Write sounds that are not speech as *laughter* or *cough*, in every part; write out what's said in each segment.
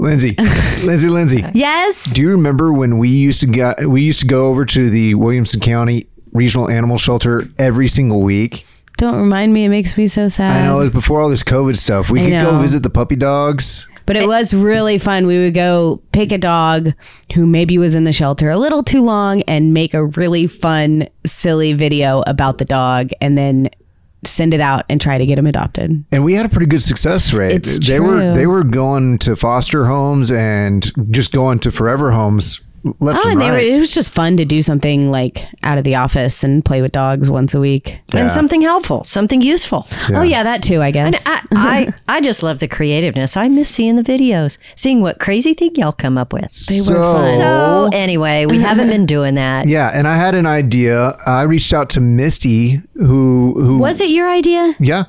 Lindsay, *laughs* Lindsay, Lindsay. Yes. Do you remember when we used to go? We used to go over to the Williamson County Regional Animal Shelter every single week. Don't remind me. It makes me so sad. I know it was before all this COVID stuff. We I could go visit the puppy dogs. But it was really fun. We would go pick a dog who maybe was in the shelter a little too long and make a really fun, silly video about the dog and then send it out and try to get them adopted. And we had a pretty good success rate. It's they were they were going to foster homes and just going to forever homes left Oh, and and they were, it was just fun to do something like out of the office and play with dogs once a week. Yeah. And something helpful, something useful. Oh, yeah, that too, I guess. I, I, I just love the creativeness. I miss seeing the videos, seeing what crazy thing y'all come up with. They were fun. So anyway, we haven't been doing that. *laughs* yeah, and I had an idea. I reached out to Misty, who who was it your idea? yeah.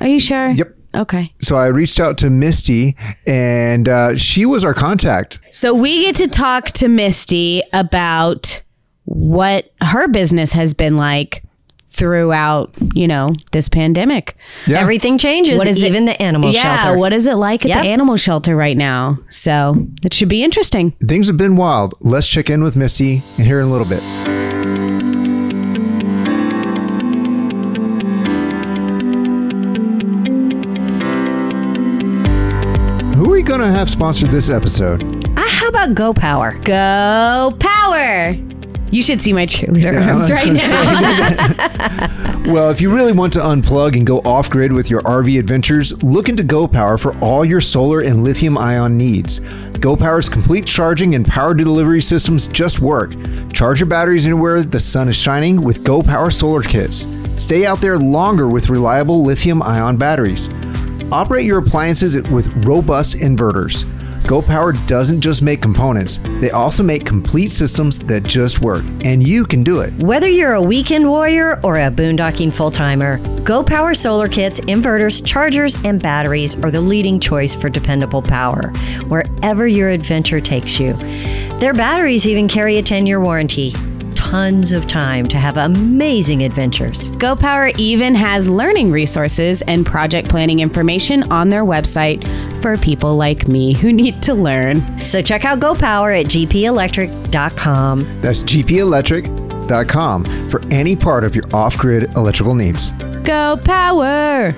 Are you sure? Yep. Okay. So I reached out to Misty, and uh, she was our contact. So we get to talk to Misty about what her business has been like throughout, you know, this pandemic. Yeah. Everything changes, What is it- even the animal yeah, shelter. what is it like at Yep. the animal shelter right now? So it should be interesting. Things have been wild. Let's check in with Misty and here in a little bit. Who are we going to have sponsored this episode? Ah, how about Go Power? Go power! You should see my cheerleader Yeah, arms right gonna now. *laughs* Well, if you really want to unplug and go off grid with your RV adventures, look into GoPower for all your solar and lithium ion needs. GoPower's complete charging and power delivery systems just work. Charge your batteries anywhere the sun is shining with GoPower solar kits. Stay out there longer with reliable lithium ion batteries. Operate your appliances with robust inverters. GoPower doesn't just make components, they also make complete systems that just work, and you can do it. Whether you're a weekend warrior or a boondocking full timer, Go Power solar kits, inverters, chargers, and batteries are the leading choice for dependable power, wherever your adventure takes you. Their batteries even carry a 10 year warranty. Tons of time to have amazing adventures. Go Power even has learning resources and project planning information on their website for people like me who need to learn. So check out Go Power at gpelectric.com. That's gpelectric.com for any part of your off grid electrical needs. Go Power!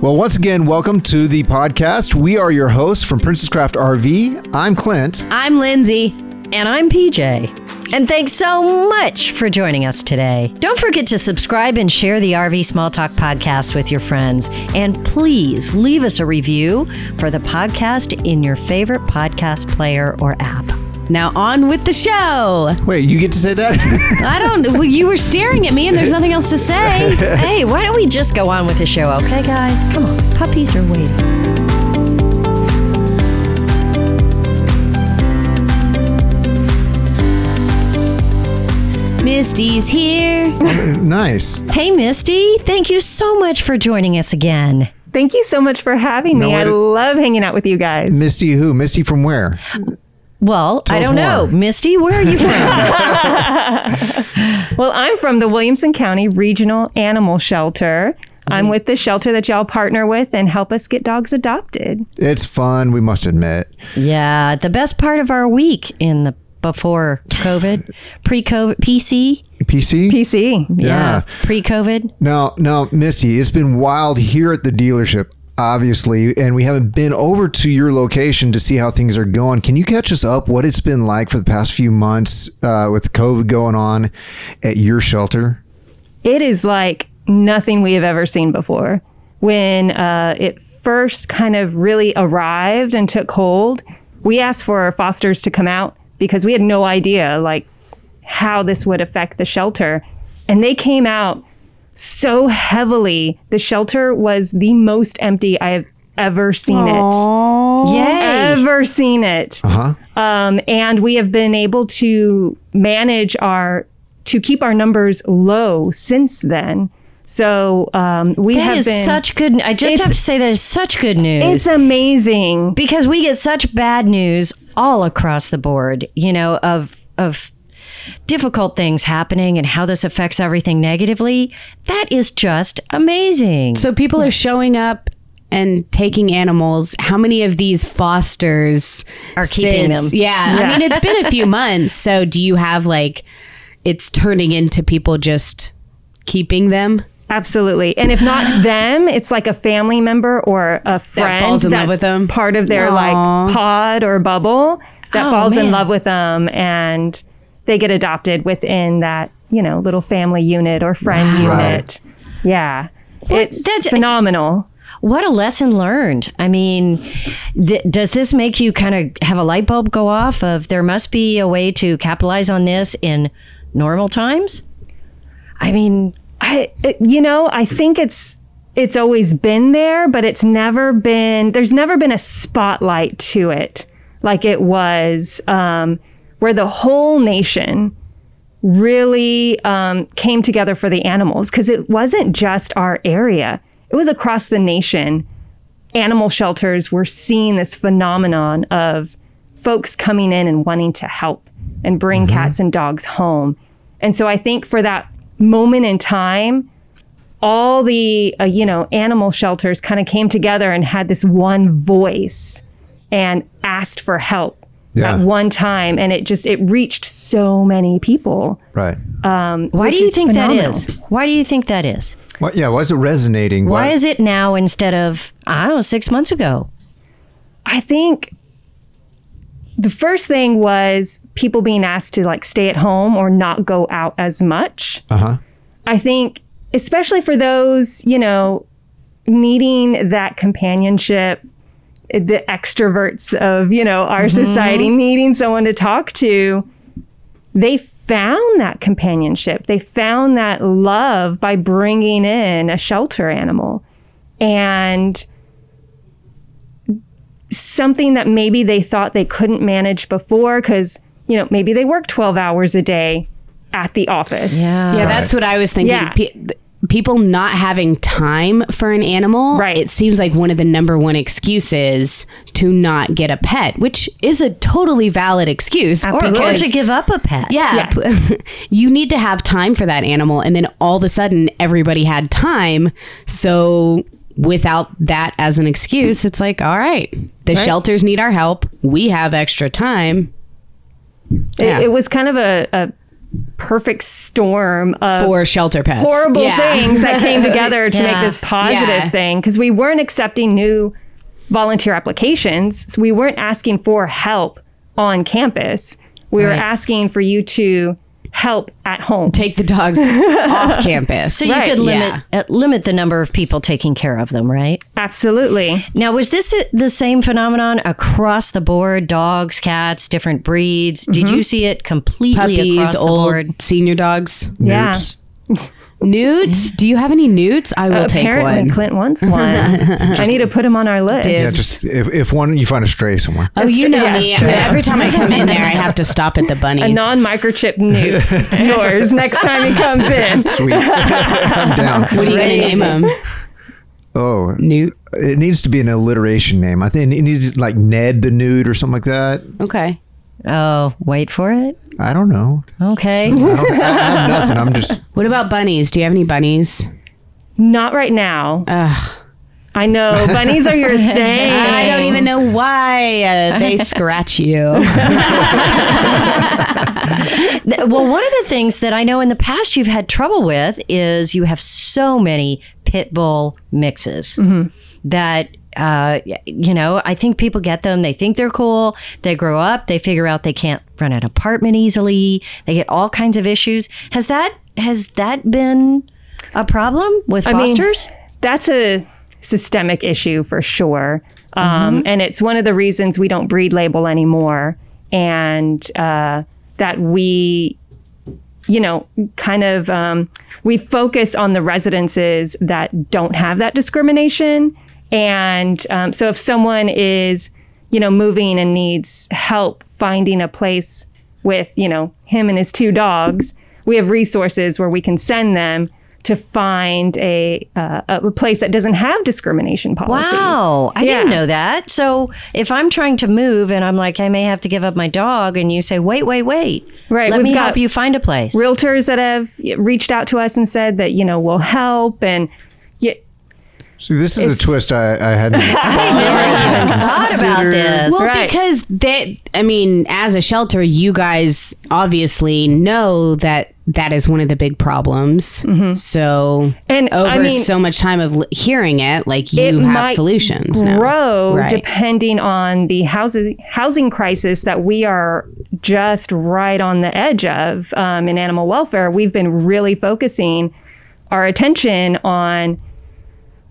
Well, once again, welcome to the podcast. We are your hosts from Princess Craft RV. I'm Clint. I'm Lindsay. And I'm PJ. And thanks so much for joining us today. Don't forget to subscribe and share the RV Small Talk podcast with your friends. And please leave us a review for the podcast in your favorite podcast player or app. Now on with the show. Wait, you get to say that? *laughs* I don't. Well, you were staring at me, and there's nothing else to say. *laughs* hey, why don't we just go on with the show, okay, guys? Come on, puppies are waiting. Misty's here. *laughs* nice. Hey, Misty, thank you so much for joining us again. Thank you so much for having me. No, I it- love hanging out with you guys. Misty who? Misty from where? Well, I don't know. Misty, where are you from? *laughs* Well, I'm from the Williamson County Regional Animal Shelter. I'm with the shelter that y'all partner with and help us get dogs adopted. It's fun, we must admit. Yeah, the best part of our week in the before COVID, pre-COVID, PC. PC? PC. Yeah. pre-COVID. Now, now, Misty, it's been wild here at the dealership, obviously, and we haven't been over to your location to see how things are going. Can you catch us up what it's been like for the past few months uh, with COVID going on at your shelter? It is like nothing we have ever seen before. When uh, it first kind of really arrived and took hold, we asked for our fosters to come out because we had no idea like how this would affect the shelter. And they came out so heavily. The shelter was the most empty I have ever seen it. Oh, yay! Ever seen it. Uh huh. Um, and we have been able to manage our to keep our numbers low since then. So um, we That have is been such good. I just have to say that is such good news. It's amazing. because we get such bad news all across the board, you know, of of difficult things happening and how this affects everything negatively. That is just amazing. So people are showing up and taking animals, how many of these fosters Are keeping since- them? Yeah, I mean, it's been a few *laughs* months. So, do you have like it's turning into people just keeping them? Absolutely. And if not *gasps* them, it's like a family member or a friend that falls in love with them? Part of their Aw. like pod or bubble that Oh, falls in love with them and they get adopted within that, you know, little family unit or friend Right. unit. Yeah. It's that's- phenomenal. What a lesson learned. I mean, d- does this make you kind of have a light bulb go off of there must be a way to capitalize on this in normal times? I mean, I, you know, I think it's it's always been there, but it's never been. There's never been a spotlight to it like it was, um, where the whole nation really um, came together for the animals because it wasn't just our area; it was across the nation. Animal shelters were seeing this phenomenon of folks coming in and wanting to help and bring cats and dogs home. And so I think for that moment in time, all the uh, you know animal shelters kind of came together and had this one voice and asked for help Yeah. at one time, and it just it reached so many people. Right. why do you think that phenomenal. is? Why do you think that is? Well, yeah. Why is it resonating? Why is it now instead of, I don't know, six months ago? I think the first thing was people being asked to like stay at home or not go out as much. Uh huh. I think, especially for those, you know, needing that companionship, the extroverts of, you know, our society, needing someone to talk to, they found that companionship. They found that love by bringing in a shelter animal. And something that maybe they thought they couldn't manage before because, you know, maybe they work 12 hours a day at the office. Yeah. Yeah, that's what I was thinking. Yeah. Pe- people not having time for an animal, Right. it seems like one of the number one excuses to not get a pet, which is a totally valid excuse. Or, or to give up a pet. yeah, *laughs* you need to have time for that animal. And then all of a sudden, everybody had time. So without that as an excuse, it's like, all right, the shelters need our help. We have extra time. It, Yeah. it was kind of a, a perfect storm of For shelter pets. horrible Yeah. things that came *laughs* together to Yeah. make this positive Yeah. thing because we weren't accepting new volunteer applications. So we weren't asking for help on campus. We were asking for you to help at home. Take the dogs *laughs* off campus. So you could limit Yeah. uh, limit the number of people taking care of them, right? Absolutely. Now, was this the same phenomenon across the board? Dogs, cats, different breeds. Did you see it completely puppies, across the old board? senior dogs. Yeah. Newts. *laughs* Newts? Do you have any newts? I will take Apparently, one. Clint wants one. *laughs* I need to put him on our list. Yeah. Just if, if one you find a stray somewhere. Oh, you know Yeah, me. straight up. Every time I come in there, I have to stop at the *laughs* bunnies. a non-microchip newt. It's *laughs* yours next time he comes in. Sweet. I'm down. what are you going to name them? Oh, Newt. it needs to be an alliteration name. I think it needs like Ned the Nude or something like that. Okay. Oh, wait for it. I don't know. Okay. I, don't, I have *laughs* nothing. I'm just What about bunnies? Do you have any bunnies? Not right now. Ugh. I know *laughs* bunnies are your thing. I don't even know why uh, they scratch you. *laughs* Well, one of the things that I know in the past you've had trouble with is you have so many pit bull mixes that. Uh, you know, I think people get them. They think they're cool. They grow up. They figure out they can't run an apartment easily. They get all kinds of issues. Has that has that been a problem with I mean, fosters? that's a systemic issue for sure. Um, and it's one of the reasons we don't breed label anymore. And uh, that we, you know, kind of, um, we focus on the residences that don't have that discrimination. And um, so if someone is, you know, moving and needs help finding a place with, you know, him and his two dogs, we have resources where we can send them to find a uh, a place that doesn't have discrimination policies. Wow, I didn't know that. So if I'm trying to move and I'm like, I may have to give up my dog, and you say, wait, wait, wait, Right, Let we've me help you find a place. Realtors that have reached out to us and said that you know we'll help, and See, this is a twist I, I hadn't. *laughs* I never even thought about this. Well, Right. because they, I mean, as a shelter, you guys obviously know that that is one of the big problems. So, And, over I mean, so much time of hearing it, like you it have might solutions now. grow Right. depending on the housing housing crisis that we are just right on the edge of um, in animal welfare. We've been really focusing our attention on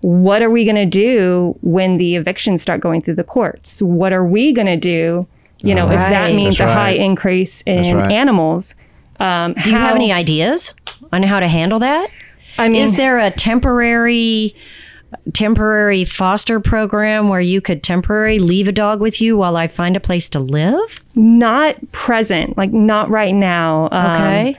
what are we going to do when the evictions start going through the courts? What are we going to do? You know, if that means That's a high increase in right. animals. Um, Do you have any ideas on how to handle that? I mean, Is there a temporary temporary foster program where you could temporarily leave a dog with you while I find a place to live? not present, like not right now. Um, Okay.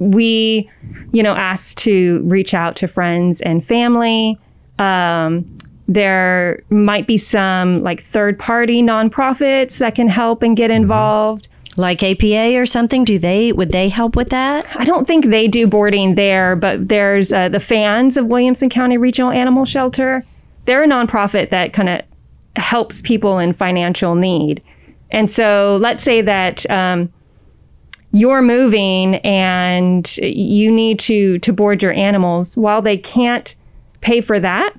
we, you know, asked to reach out to friends and family. Um, there might be some like third party nonprofits that can help and get involved. Like APA or something? Do they would they help with that? I don't think they do boarding there, but there's uh, the fans of Williamson County Regional Animal Shelter. They're a nonprofit that kind of helps people in financial need. And so let's say that um, you're moving and you need to to board your animals. While they can't pay for that,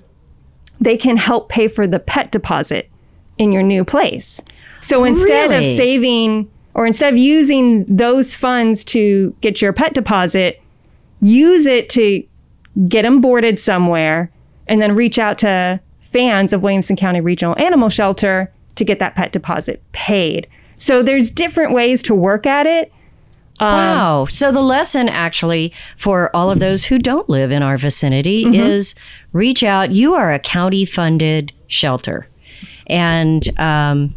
they can help pay for the pet deposit in your new place. So instead Really? of saving or instead of using those funds to get your pet deposit, use it to get them boarded somewhere and then reach out to fans of Williamson County Regional Animal Shelter to get that pet deposit paid. So there's different ways to work at it. Wow. So the lesson actually for all of those who don't live in our vicinity Mm-hmm. is reach out. You are a county funded shelter. And um,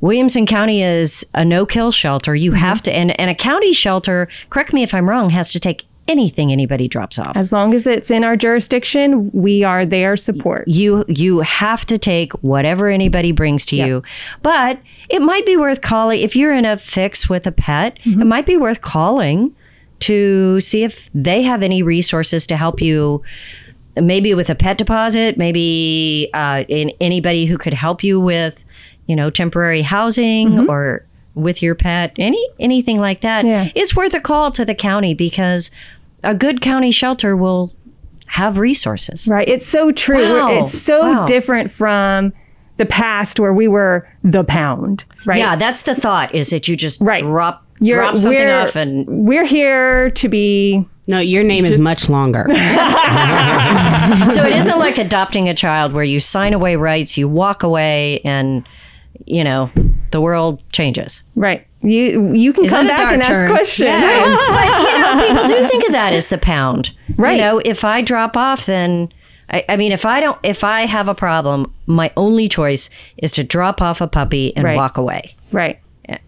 Williamson County is a no kill shelter. You Mm-hmm. have to, and, and a county shelter, correct me if I'm wrong, has to take anything anybody drops off. As long as it's in our jurisdiction, we are their support. you you have to take whatever anybody brings to you but it might be worth calling if you're in a fix with a pet Mm-hmm. it might be worth calling to see if they have any resources to help you maybe with a pet deposit maybe uh, in anybody who could help you with you know temporary housing Mm-hmm. or with your pet any anything like that Yeah. it's worth a call to the county because a good county shelter will have resources Right. It's so true. Wow. It's so Wow. different from the past where we were the pound, right? Yeah, that's the thought is that you just Right. drop You're- drop something we're- off and We're here to be No, your name is much longer. *laughs* so it isn't like adopting a child where you sign away rights, you walk away and you know, the world changes. right. You you can Is come back and dark ask turn? questions. but *laughs* you know, people do think of that as the pound. Right. You know, if I drop off then I, I mean, if I don't, if I have a problem, my only choice is to drop off a puppy and Right. walk away. Right.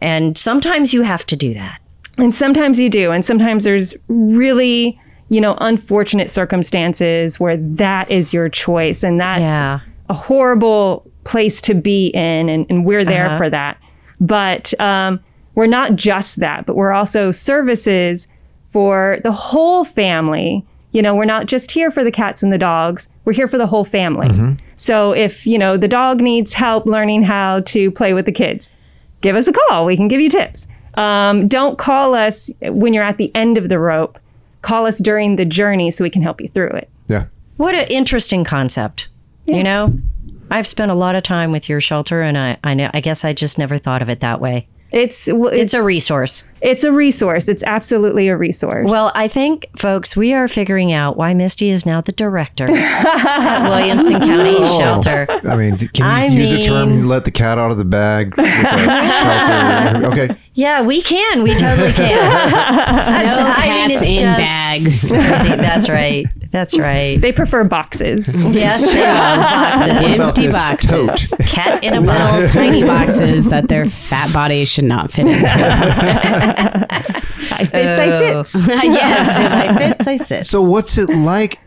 And sometimes you have to do that. And sometimes you do. And sometimes there's really, you know, unfortunate circumstances where that is your choice. And that's Yeah. a horrible place to be in. And, and we're there Uh-huh. for that. But um, we're not just that, but we're also services for the whole family. You know, we're not just here for the cats and the dogs, we're here for the whole family. So if, you know, the dog needs help learning how to play with the kids, give us a call. We can give you tips. Um, don't call us when you're at the end of the rope. Call us during the journey so we can help you through it. Yeah. What an interesting concept. You know, I've spent a lot of time with your shelter, and I, I know, I guess I just never thought of it that way. It's well, It's a resource. it's a resource. It's absolutely a resource. Well, I think, folks, we are figuring out why Misty is now the director at *laughs* Williamson County oh. Shelter. I mean, d- can I you use the term "let the cat out of the bag"? With the shelter? *laughs* Okay. Yeah, we can. We totally *laughs* can. That's, No I mean, cats it's in just bags. crazy. That's right. That's right. they prefer boxes. Yes, true. Boxes. About Empty this boxes. tote. Cat in a Little box. *laughs* tiny boxes that their fat bodies should not fit into. *laughs* I fits, I sit. yes, if I fits, I sit. So, what's it like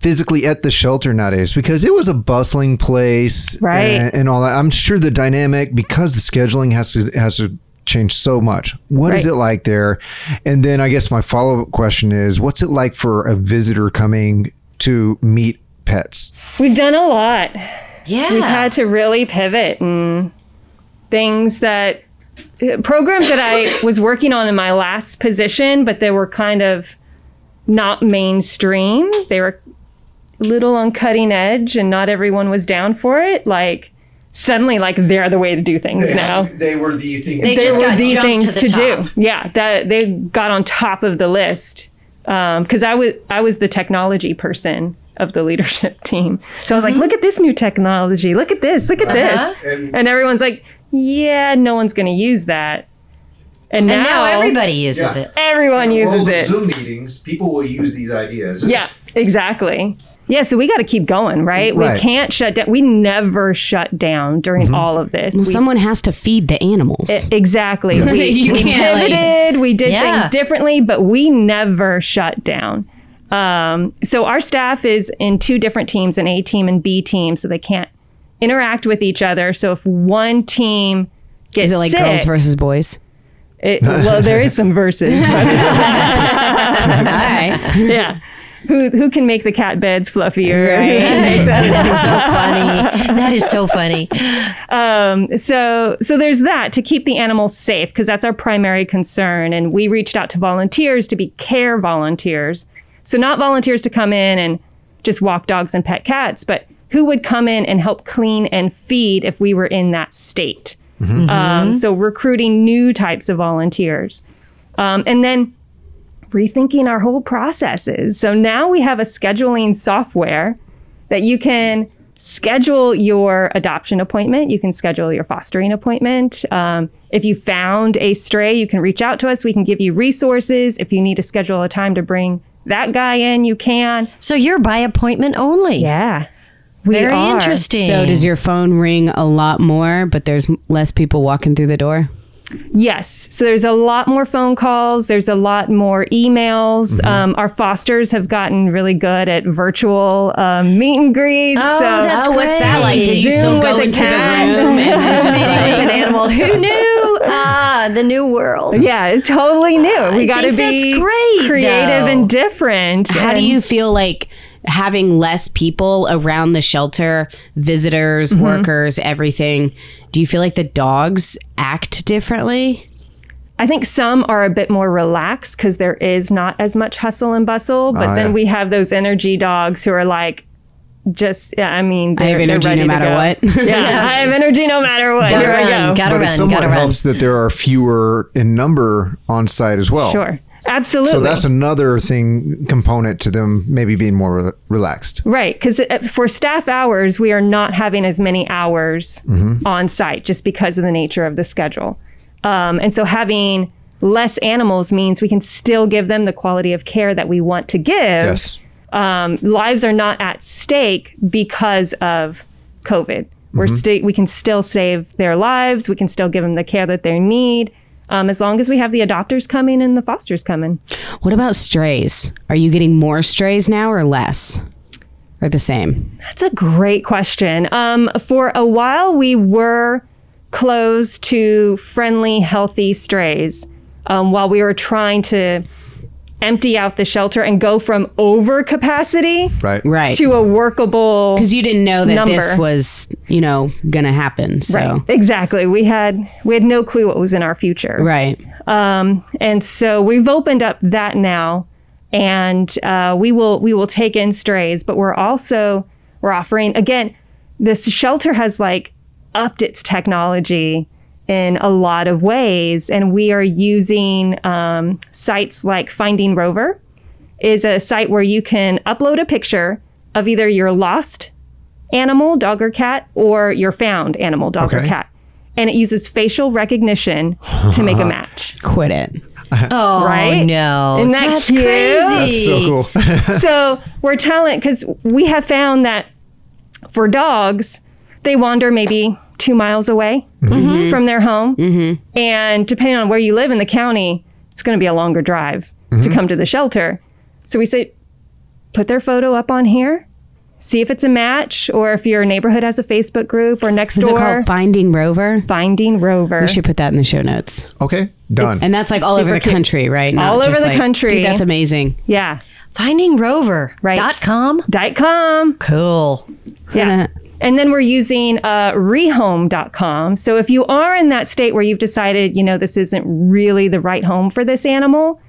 physically at the shelter nowadays? Because it was a bustling place, Right. And, and all that. I'm sure the dynamic, because the scheduling has to has to change so much. What is Right. it like there? And then, I guess my follow up question is, what's it like for a visitor coming to meet pets? We've done a lot. Yeah. We've had to really pivot and things that programs that I *laughs* was working on in my last position, but they were kind of not mainstream. They were a little on cutting edge, and not everyone was down for it. Like suddenly, like they're the way to do things now. They were the thing. They They just were got the jumped things to to, the do. top. Yeah, that they got on top of the list because I was I was the technology person of the leadership *laughs* team. So I was like, look at this new technology. Look at this. Look at Uh-huh. this. And- And, everyone's like, yeah, no one's going to use that. And, and now, now everybody uses Yeah. it. everyone uses it. Zoom meetings, people will use these ideas. Yeah, exactly. Yeah, so we got to keep going, right? Right. We can't shut down. We never shut down during all of this. Well, we, someone has to feed the animals. Exactly. We, *laughs* You we can't, like- pivoted, we did Yeah. things differently, but we never shut down. Um, so our staff is in two different teams, an A team and B team, so they can't interact with each other. So if one team gets Is it like sick, girls versus boys? it, well, there is some verses, but *laughs* Hi. *laughs* yeah. Who, who can make the cat beds fluffier? *laughs* That's so *laughs* funny. That is so funny. Um, so so there's that to keep the animals safe because that's our primary concern. And we reached out to volunteers to be care volunteers. So not volunteers to come in and just walk dogs and pet cats, but who would come in and help clean and feed if we were in that state. Um, so recruiting new types of volunteers. Um, and then rethinking our whole processes. So now we have a scheduling software that you can schedule your adoption appointment. You can schedule your fostering appointment. Um, if you found a stray, you can reach out to us. We can give you resources. If you need to schedule a time to bring that guy in, you can. So you're by appointment only. Yeah. We Very are. interesting. So does your phone ring a lot more, but there's less people walking through the door? Yes. So there's a lot more phone calls. There's a lot more emails. Mm-hmm. Um, our fosters have gotten really good at virtual um, meet and greets. Oh, so that's oh, what's that like? Did you Zoom still go with a into the cat. room and just *laughs* with an animal. Who knew? *laughs* Ah, the new world. Yeah, it's totally new. We got to be that's great, creative though. and different. how do you feel like having less people around the shelter, visitors, Mm-hmm. workers, everything? Do you feel like the dogs act differently? I think some are a bit more relaxed because there is not as much hustle and bustle. But Ah, then yeah. we have those energy dogs who are like, just yeah, I mean, I have they're- they're energy no matter what. *laughs* yeah, *laughs* I have energy no matter what. Gotta Here I go. gotta but it somewhat gotta run. helps that there are fewer in number on site as well. Sure, absolutely. So that's another thing component to them maybe being more re- relaxed. Right, because for staff hours, we are not having as many hours on site just because of the nature of the schedule. Um, and so having less animals means we can still give them the quality of care that we want to give. Yes. Um, lives are not at stake because of COVID. We're sta- we can still save their lives. We can still give them the care that they need. Um, as long as we have the adopters coming and the fosters coming. What about strays? Are you getting more strays now or less? Or the same? That's a great question. Um, for a while, we were closed to friendly, healthy strays um, while we were trying to empty out the shelter and go from over capacity Right. Right. to a workable. Because you didn't know that this was, you know, gonna happen. So Right. Exactly. We had we had no clue what was in our future. right. Um, and so we've opened up that now, and uh, we will we will take in strays, but we're also we're offering again. This shelter has like upped its technology in a lot of ways, and we are using um, sites like Finding Rover, is a site where you can upload a picture of either your lost animal, dog or cat, or your found animal, dog or cat. And it uses facial recognition to make a *laughs* match. Quit it. *laughs* Oh Right? no, Isn't that that's cute? crazy. That's so cool. so we're telling, because we have found that for dogs, they wander maybe two miles away mm-hmm. Mm-hmm. from their home. Mm-hmm. And depending on where you live in the county, it's going to be a longer drive to come to the shelter. So we say, put their photo up on here. See if it's a match, or if your neighborhood has a Facebook group, or Nextdoor. Is it door, called Finding Rover? Finding Rover. We should put that in the show notes. okay. Done. And that's like all over Super the cute. country, right? All over the like- country. Dude, that's amazing. yeah. Findingrover.com. Right. Dot com. Dot com. Cool. *laughs* Yeah. And then we're using uh, rehome.com. So if you are in that state where you've decided, you know, this isn't really the right home for this animal,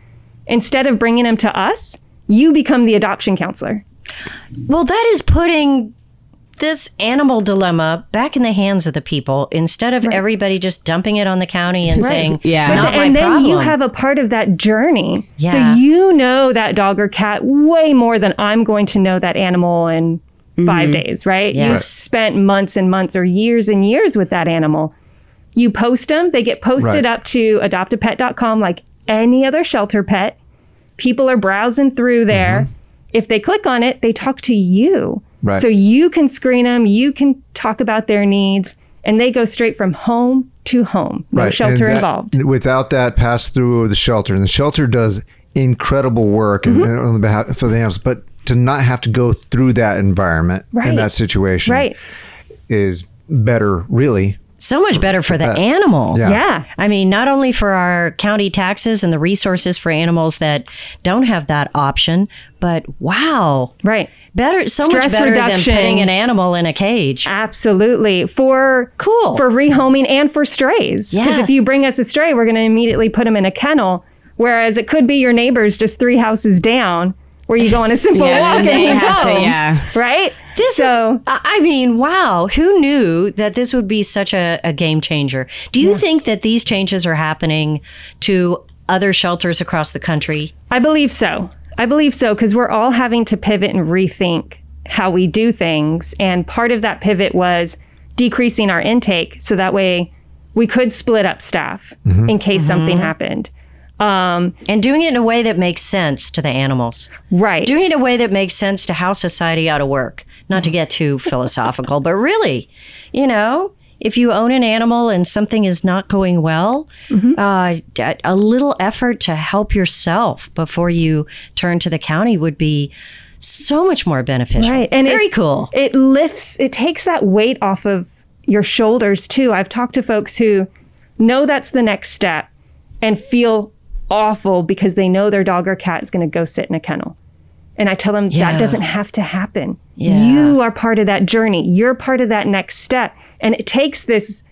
instead of bringing them to us, you become the adoption counselor. Well, that is putting this animal dilemma back in the hands of the people instead of everybody just dumping it on the county and saying, Yeah. not and my then problem. you have a part of that journey. Yeah. So you know that dog or cat way more than I'm going to know that animal in five days, right? Yeah. You've Right. spent months and months or years and years with that animal. You post them, they get posted Right. up to adoptapet.com like any other shelter pet. People are browsing through there. If they click on it, they talk to you. Right. So you can screen them, you can talk about their needs, and they go straight from home to home. No and shelter that- involved. Without that pass through of the shelter, and the shelter does incredible work Mm-hmm. and on the behalf for the animals, but to not have to go through that environment Right. in that situation Right. is better, really. so much better for the pet. animal. Yeah. Yeah. I mean, not only for our county taxes and the resources for animals that don't have that option, but wow, Right. better, so Stress much better reduction. than putting an animal in a cage. Absolutely. For Cool. For rehoming and for strays. Because Yes. if you bring us a stray, we're going to immediately put them in a kennel. Whereas it could be your neighbors just three houses down where you go on a simple Yeah, walk and they he's have to- yeah. Right? This so, is, I I mean, wow, who knew that this would be such a, a game changer? Do you think that these changes are happening to other shelters across the country? I believe so. I believe so because we're all having to pivot and rethink how we do things. And part of that pivot was decreasing our intake so that way we could split up staff mm-hmm. in case something mm-hmm. happened. Um, And doing it in a way that makes sense to the animals. right. Doing it in a way that makes sense to how society ought to work. Not to get too *laughs* philosophical, but really, you know, if you own an animal and something is not going well, uh, a- little effort to help yourself before you turn to the county would be so much more beneficial. Right. And Very cool. It lifts, it takes that weight off of your shoulders too. I've talked to folks who know that's the next step and feel awful because they know their dog or cat is going to go sit in a kennel. And I tell them Yeah. that doesn't have to happen. Yeah. You are part of that journey. You're part of that next step. And it takes this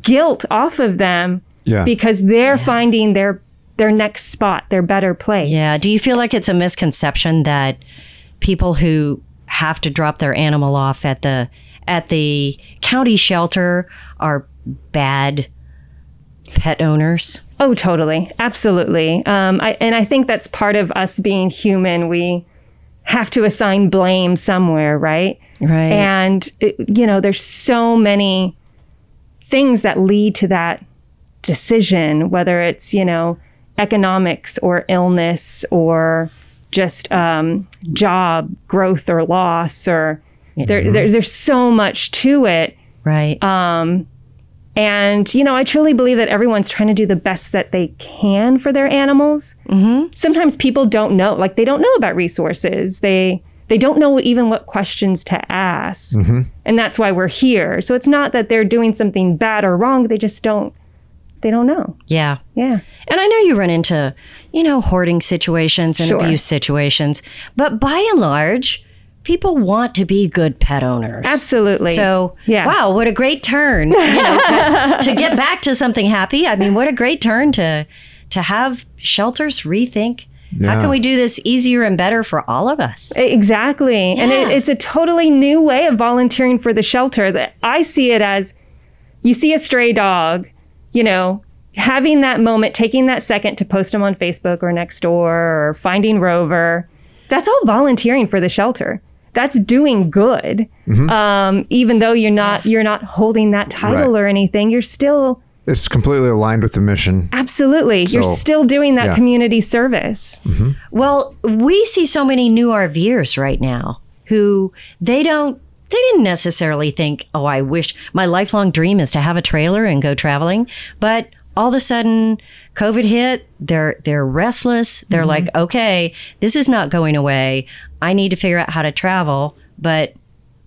guilt off of them Yeah. because they're finding their their next spot, their better place. Yeah. Do you feel like it's a misconception that people who have to drop their animal off at the at the county shelter are bad pet owners? Oh, totally, absolutely. Um, I, and I think that's part of us being human. We have to assign blame somewhere, right? Right. And it, you know, there's so many things that lead to that decision, whether it's you know economics or illness or just um, job growth or loss or there, there's there's so much to it. right. Um, and, you know, I truly believe that everyone's trying to do the best that they can for their animals. Mm-hmm. Sometimes people don't know, like they don't know about resources. They they don't know even what questions to ask. And that's why we're here. So it's not that they're doing something bad or wrong. They just don't they don't know. yeah. Yeah. And I know you run into, you know, hoarding situations and Sure. abuse situations, but by and large, people want to be good pet owners. Absolutely. So, Yeah. wow, what a great turn. You know, *laughs* 'cause to get back to something happy. I mean, what a great turn to to have shelters rethink. How can we do this easier and better for all of us? Exactly. And it, it's a totally new way of volunteering for the shelter that I see it as you see a stray dog, you know, having that moment, taking that second to post them on Facebook or Nextdoor or Finding Rover. That's all volunteering for the shelter. That's doing good. Um, even though you're not you're not holding that title Right. or anything, you're still It's completely aligned with the mission. absolutely you're still doing that yeah. community service. Well, we see so many new RVers right now who they don't they didn't necessarily think, "Oh, I wish my lifelong dream is to have a trailer and go traveling." But all of a sudden, COVID hit, they're they're restless. They're like, "Okay, this is not going away. I need to figure out how to travel, but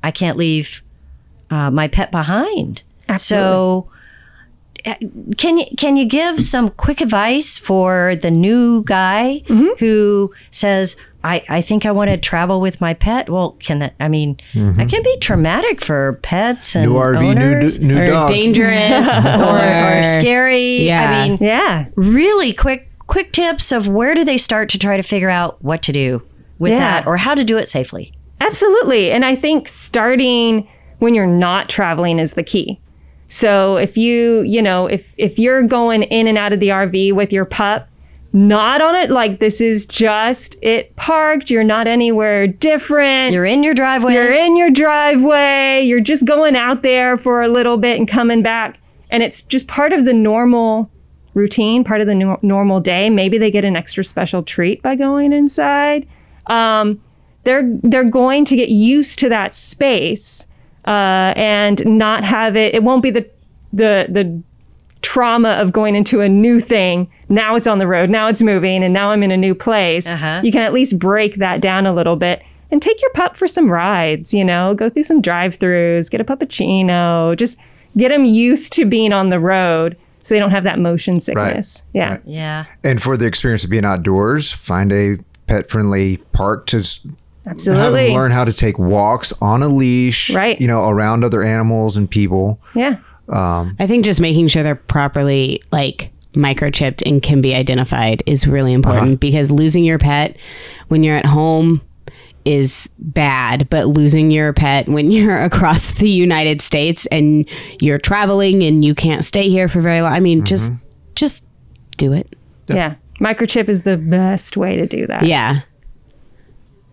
I can't leave uh, my pet behind." So uh, can you can you give some quick advice for the new guy Mm-hmm. who says I, I think I want to travel with my pet. Well, can that? I mean, that can be traumatic for pets and New RV, owners, new, new or dog. dangerous *laughs* or, or, or scary. Yeah. I mean, Yeah. really quick quick tips of where do they start to try to figure out what to do with Yeah. that or how to do it safely. Absolutely. And I think starting when you're not traveling is the key. So if you, you know, if if you're going in and out of the RV with your pup, not on it like this is just it parked, you're not anywhere different. You're in your driveway. You're in your driveway. You're just going out there for a little bit and coming back. And it's just part of the normal routine, part of the nor- normal day. Maybe they get an extra special treat by going inside. Um, they're they're going to get used to that space uh, and not have it. It won't be the the the trauma of going into a new thing. Now it's on the road. Now it's moving, and now I'm in a new place. Uh-huh. You can at least break that down a little bit and take your pup for some rides. You know, go through some drive-throughs, get a puppuccino, just get them used to being on the road, so they don't have that motion sickness. Yeah. Right. yeah. And for the experience of being outdoors, find a pet friendly park to s- have Absolutely. them learn how to take walks on a leash, Right. You know, around other animals and people. Yeah. Um, I think just making sure they're properly like microchipped and can be identified is really important uh-huh. because losing your pet when you're at home is bad, but losing your pet when *laughs* you're across the United States and you're traveling and you can't stay here for very long. I mean, just mm-hmm. just do it. Yeah. Microchip is the best way to do that. Yeah.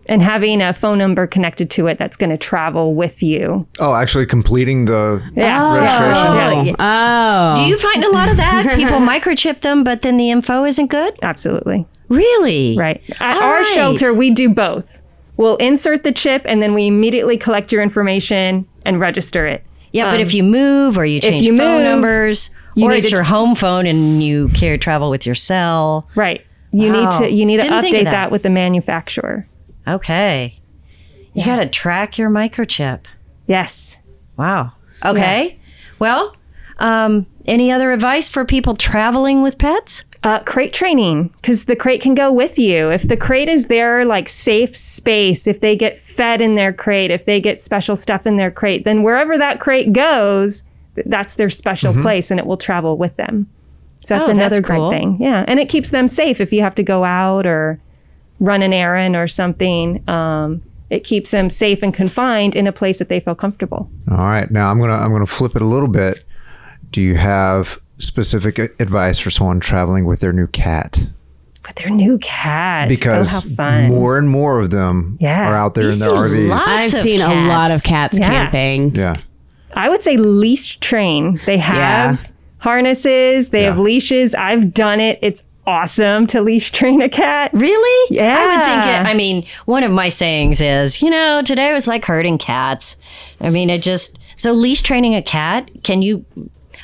And having a phone number connected to it that's going to travel with you. Oh, actually completing the Yeah. Oh. registration. Yeah. Oh. Do you find a lot of that? People *laughs* microchip them, but then the info isn't good? Absolutely. Really? Right. At All our right. shelter, we do both. We'll insert the chip and then we immediately collect your information and register it. Yeah, but if um, you move or you change you phone move, numbers, you or it's to- your home phone and you care travel with your cell. Right. You Wow. need to you need to Didn't update that. that. with the manufacturer. Okay. You got to track your microchip. Yes. Wow. Okay. Well, um, any other advice for people traveling with pets? Uh, crate training, because the crate can go with you. If the crate is their like safe space, if they get fed in their crate, if they get special stuff in their crate, then wherever that crate goes, th- that's their special place, and it will travel with them. So that's Oh, that's another cool. great thing. Yeah, and it keeps them safe if you have to go out or run an errand or something. Um, it keeps them safe and confined in a place that they feel comfortable. All right. Now I'm gonna I'm gonna flip it a little bit. Do you have specific advice for someone traveling with their new cat? With they're new cat, Because oh, more and more of them Yeah. are out there You in their see RVs. I've of seen a lot of cats Yeah. camping. Yeah. I would say leash train. They have Yeah. harnesses, they have leashes. I've done it. It's awesome to leash train a cat. Really? Yeah. I would think it. I mean, one of my sayings is, you know, today was like herding cats. I mean, it just, so leash training a cat, can you,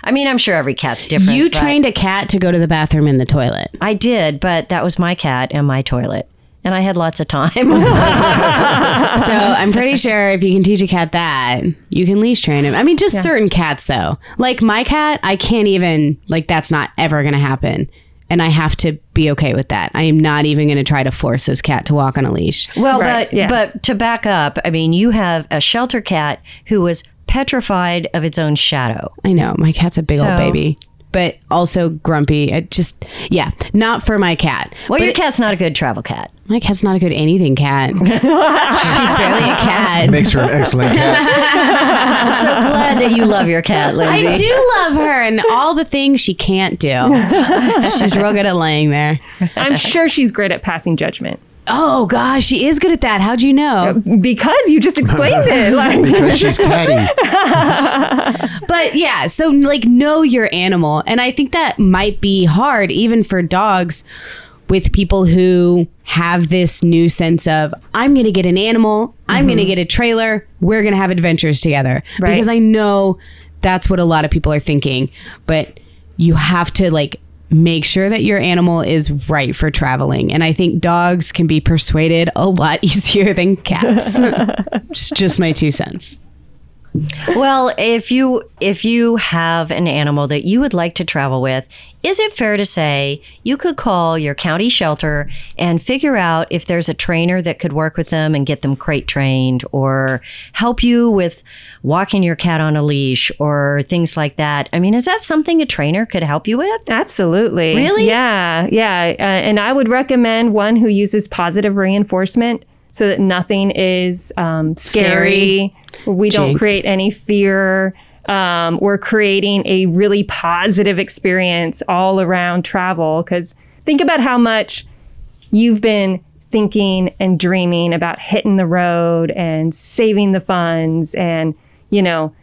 I mean, I'm sure every cat's different. You trained a cat to go to the bathroom in the toilet. I did, but that was my cat and my toilet. And I had lots of time. *laughs* *laughs* So I'm pretty sure if you can teach a cat that, you can leash train him. I mean, just certain cats though. Like my cat, I can't even like that's not ever going to happen. And I have to be okay with that. I am not even going to try to force this cat to walk on a leash. Well, Right, but yeah. but to back up, I mean, you have a shelter cat who was petrified of its own shadow. I know my cat's a big So- old baby, but also grumpy. It just yeah, not for my cat. Well, But your it- cat's not a good travel cat. my cat's not a good anything cat. *laughs* She's barely a cat. Makes her an excellent cat. I'm so glad that you love your cat, Lindsay. I do love her and all the things she can't do. She's real good at laying there. I'm sure she's great at passing judgment Oh gosh, she is good at that. How'd you know? Uh, because you just explained *laughs* it. Like, because she's catty. *laughs* But yeah, so like know your animal. And I think that might be hard even for dogs with people who have this new sense of I'm going to get an animal, I'm going to mm-hmm. get a trailer, we're going to have adventures together. Right. Because I know that's what a lot of people are thinking, but you have to like make sure that your animal is right for traveling. And I think dogs can be persuaded a lot *laughs* easier than cats. *laughs* It's just my two cents. Well, if you if you have an animal that you would like to travel with, is it fair to say you could call your county shelter and figure out if there's a trainer that could work with them and get them crate trained or help you with walking your cat on a leash or things like that? I mean, is that something a trainer could help you with? Absolutely. Really? Yeah, yeah. Uh, and I would recommend one who uses positive reinforcement so that nothing is um, scary. We don't create any fear. Um, we're creating a really positive experience all around travel. Because think about how much you've been thinking and dreaming about hitting the road and saving the funds and, you know,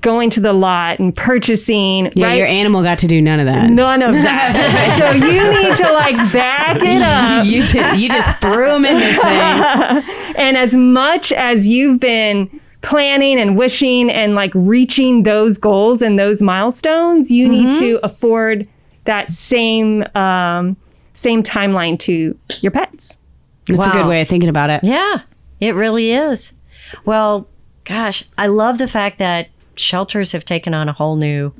going to the lot and purchasing, Yeah, right? your animal got to do none of that. None of that. *laughs* so you need to like back it up. you, t- you just threw him in this thing. *laughs* And as much as you've been planning and wishing and like reaching those goals and those milestones, you need to afford that same um, same timeline to your pets. That's a good way of thinking about it. Yeah, it really is. Well, gosh, I love the fact that shelters have taken on a whole new,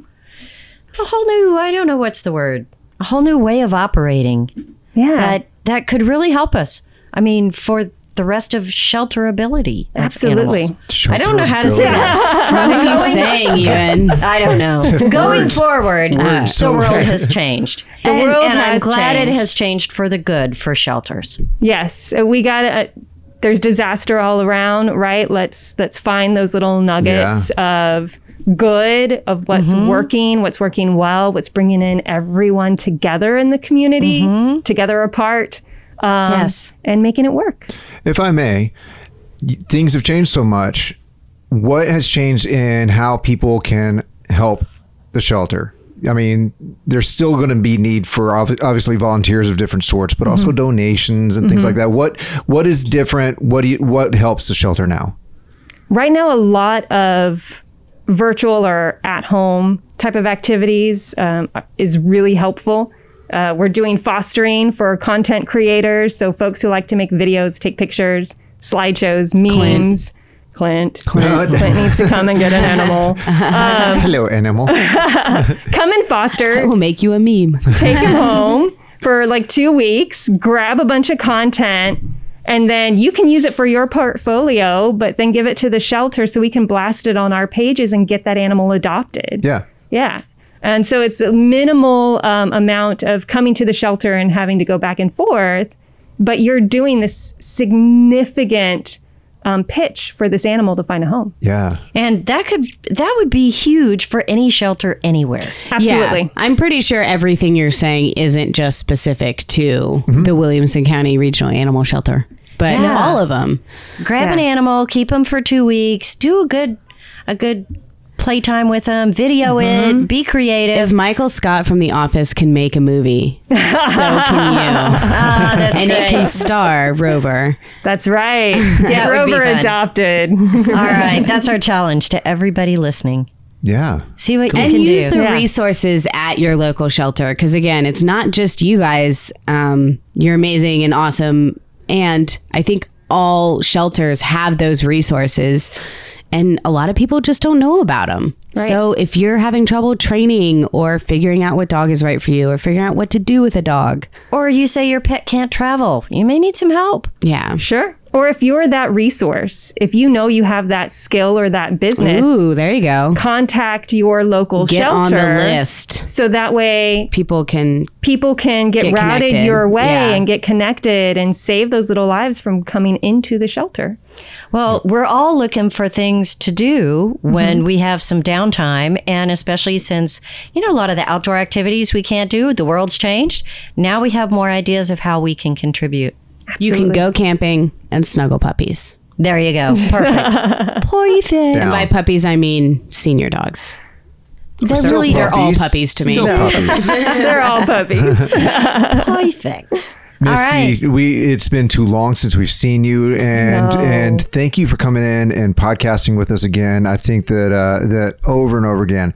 a whole new, I don't know what's the word, a whole new way of operating Yeah. that that could really help us. I mean, for the rest of shelterability. Absolutely. animals. I don't know how to say that. *laughs* What are you saying, *laughs* even? I don't know. *laughs* Going forward, uh, Words. the So- world has changed. The and, world and I'm has glad it changed. has changed for the good for shelters. Yes, uh, we got to uh, There's disaster all around, right? Let's let's find those little nuggets of good, of what's mm-hmm. working, what's working well, what's bringing in everyone together in the community, mm-hmm. together apart, um, Yes. and making it work. If I may, things have changed so much. What has changed in how people can help the shelter? I mean, there's still going to be need for obviously volunteers of different sorts, but also donations and things like that. What what is different? What do you, what helps the shelter now? right now a lot of virtual or at home type of activities um, is really helpful uh, we're doing fostering for content creators so folks who like to make videos take pictures slideshows memes clint clint, *laughs* Clint. needs to come and get an animal Hello, animal. *laughs* come and foster We'll make you a meme. take him *laughs* home for like two weeks, grab a bunch of content, and then you can use it for your portfolio, but then give it to the shelter so we can blast it on our pages and get that animal adopted. yeah. Yeah. And so it's a minimal um, amount of coming to the shelter and having to go back and forth, but you're doing this significant um, pitch for this animal to find a home. Yeah. And that could that would be huge for any shelter anywhere. Absolutely. Yeah, I'm pretty sure everything you're saying isn't just specific to the Williamson County Regional Animal Shelter, but Yeah. all of them. Grab an animal, keep them for two weeks, do a good a good playtime with them, video it, be creative. If Michael Scott from The Office can make a movie, so *laughs* can you. Ah, that's And it can star Rover. That's right. *laughs* That Rover adopted. All right, *laughs* that's our challenge to everybody listening. Yeah. See what you can do. and can use do. the Yeah. resources at your local shelter because again it's not just you guys um, you're amazing and awesome and i think all shelters have those resources and a lot of people just don't know about them so if you're having trouble training or figuring out what dog is right for you or figuring out what to do with a dog or you say your pet can't travel, you may need some help. yeah Sure. Or if you're that resource, if you know you have that skill or that business, ooh there you go contact your local get shelter. on the list So that way people can people can get, Get routed connected. your way Yeah. and get connected and save those little lives from coming into the shelter. Well, we're all looking for things to do when mm-hmm. we have some downtime. And especially since, you know, a lot of the outdoor activities we can't do, the world's changed. Now we have more ideas of how we can contribute. You can go camping and snuggle puppies There you go. Perfect. *laughs* Perfect. Down. by puppies i mean senior dogs They're Still really they're all puppies. puppies to me. Still puppies. *laughs* *laughs* They're all puppies. perfect. Misty, we it's been too long since we've seen you, and No. and thank you for coming in and podcasting with us again. I think that uh, that over and over again,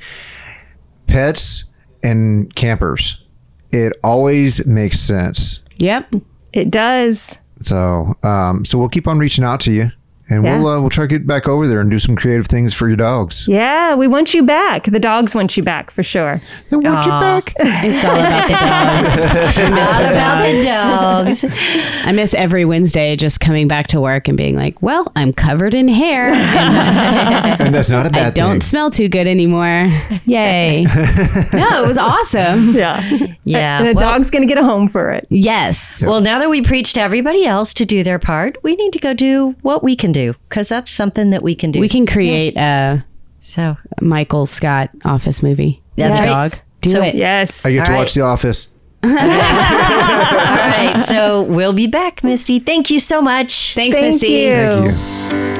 pets and campers, it always makes sense. Yep. It does. So um, so we'll keep on reaching out to you, and Yeah. we'll uh, we'll try to get back over there and do some creative things for your dogs. Yeah, we want you back. The dogs want you back for sure. They want you back. *laughs* It's all about the dogs. *laughs* I miss the About the dogs. dogs. I miss every Wednesday just coming back to work and being like, well, I'm covered in hair. and *laughs* and that's not a bad I don't thing. smell too good anymore. Yay. no, it was awesome. Yeah. Yeah. the well- dog's going to get a home for it. Yes. Well, now that we preached to everybody else to do their part, we need to go do what we can do because that's something that we can do. We can create a so Michael Scott office movie. That's The right. Dog. Do So- it. Yes. I get to All watch The Office. *laughs* all right. So we'll be back, Misty. Thank you so much. Thanks, Thank Misty. you. Thank you.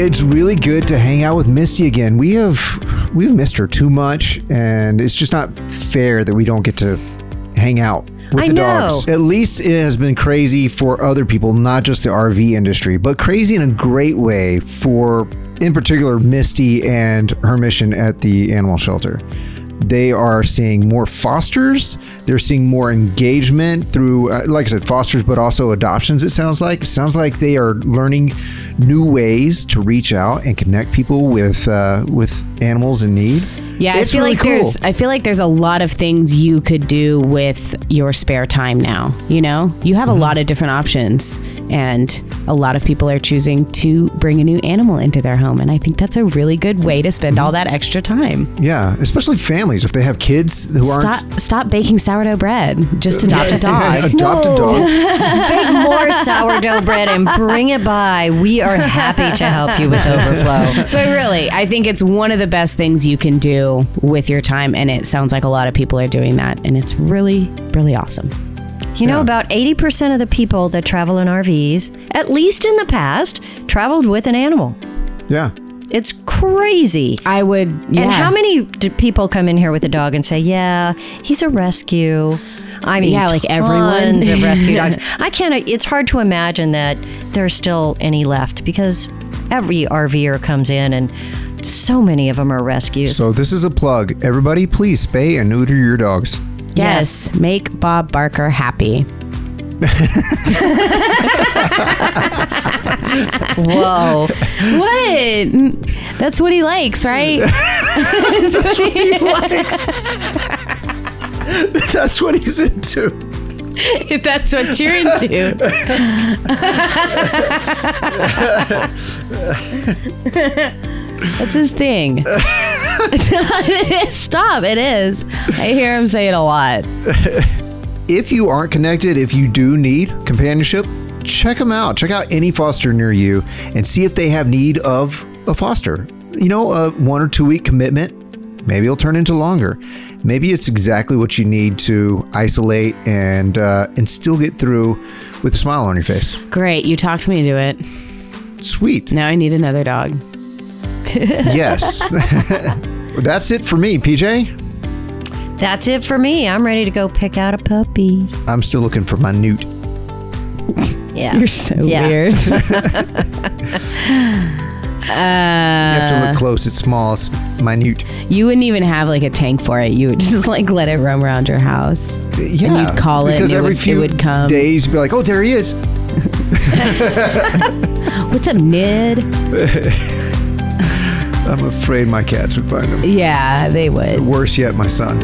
It's really good to hang out with Misty again. We have we've missed her too much, and it's just not fair that we don't get to hang out with I the know. dogs. At least it has been crazy for other people, not just the RV industry, but crazy in a great way for, in particular, Misty and her mission at the animal shelter. They are seeing more fosters. They're seeing more engagement through, uh, like I said, fosters, but also adoptions. It sounds like. It sounds like they are learning new ways to reach out and connect people with uh, with animals in need. Yeah, It's I feel really like cool. there's I feel like there's a lot of things you could do with your spare time now. You know, you have a Mm-hmm. lot of different options, and a lot of people are choosing to bring a new animal into their home, and I think that's a really good way to spend Mm-hmm. all that extra time. Yeah, especially families if they have kids who aren't. Stop stop baking sourdough bread. Just adopt a *laughs* dog. Adopt a dog. *laughs* Bake more sourdough bread and bring it by. We are happy to help you with *laughs* overflow. But really, I think it's one of the best things you can do with your time, and it sounds like a lot of people are doing that, and it's really, really awesome. You know, Yeah. about 80% of the people that travel in RVs, at least in the past, traveled with an animal. Yeah. It's crazy. I would. Yeah. And how many do people come in here with a dog and say, "Yeah, he's a rescue"? I mean, Yeah, like everyone. tons of rescue dogs. *laughs* I can't. It's hard to imagine that there's still any left because every RVer comes in and so many of them are rescues. So this is a plug. Everybody, please spay and neuter your dogs. Yes, make Bob Barker happy. Whoa! What? That's what he likes, right? *laughs* *laughs* That's what he's into. if *laughs* that's what you're into. That's his thing. *laughs* *laughs* Stop. It is. I hear him say it a lot. If you aren't connected, if you do need companionship, check them out. Check out any foster near you and see if they have need of a foster. You know, a one or two week commitment. Maybe it'll turn into longer. Maybe it's exactly what you need to isolate and uh, and still get through with a smile on your face. Great. You talked me into it. Sweet. Now I need another dog. *laughs* Yes. *laughs* That's it for me, PJ. That's it for me. I'm ready to go pick out a puppy. I'm still looking for my newt. Yeah. You're so Yeah. weird. *laughs* You have to look uh, close. It's small. It's minute. you wouldn't even have like a tank for it. You would just like let it roam around your house. Yeah, you'd call it because and it every would- it few would come. days you'd be like, "Oh, there he is." What's up, Nid? I'm afraid my cats would find him. Yeah, they would. Worse yet, my son.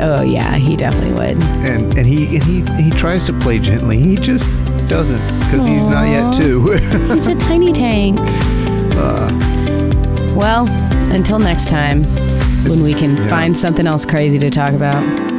Oh yeah, he definitely would. And and he and he he tries to play gently. He just doesn't because he's not yet two. *laughs* He's a tiny tank. Uh. well, until next time, when we can find something else crazy to talk about.